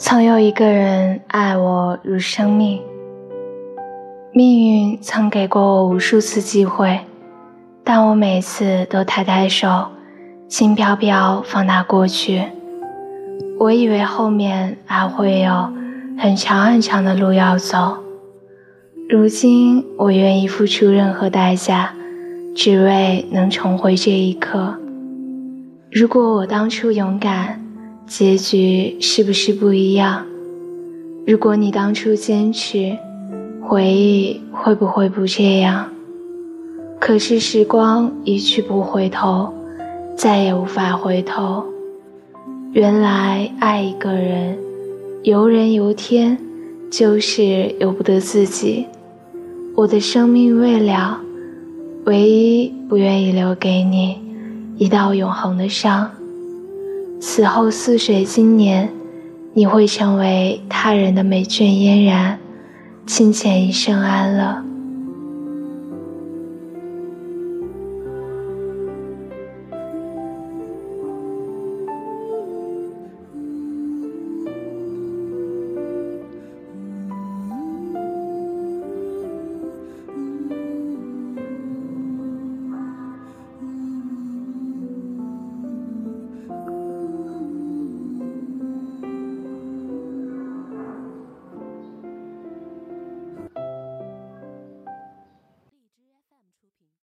曾有一个人爱我如生命，命运曾给过我无数次机会，但我每次都抬抬手，轻飘飘放那过去。我以为后面还会有很长很长的路要走，如今我愿意付出任何代价，只为能重回这一刻。如果我当初勇敢。结局是不是不一样？如果你当初坚持，回忆会不会不这样？可是时光一去不回头，再也无法回头。原来爱一个人，由人由天，就是由不得自己。我的生命未了，唯一不愿意留给你一道永恒的伤。此后似水经年，你会成为他人的美眷嫣然，清浅一生安乐。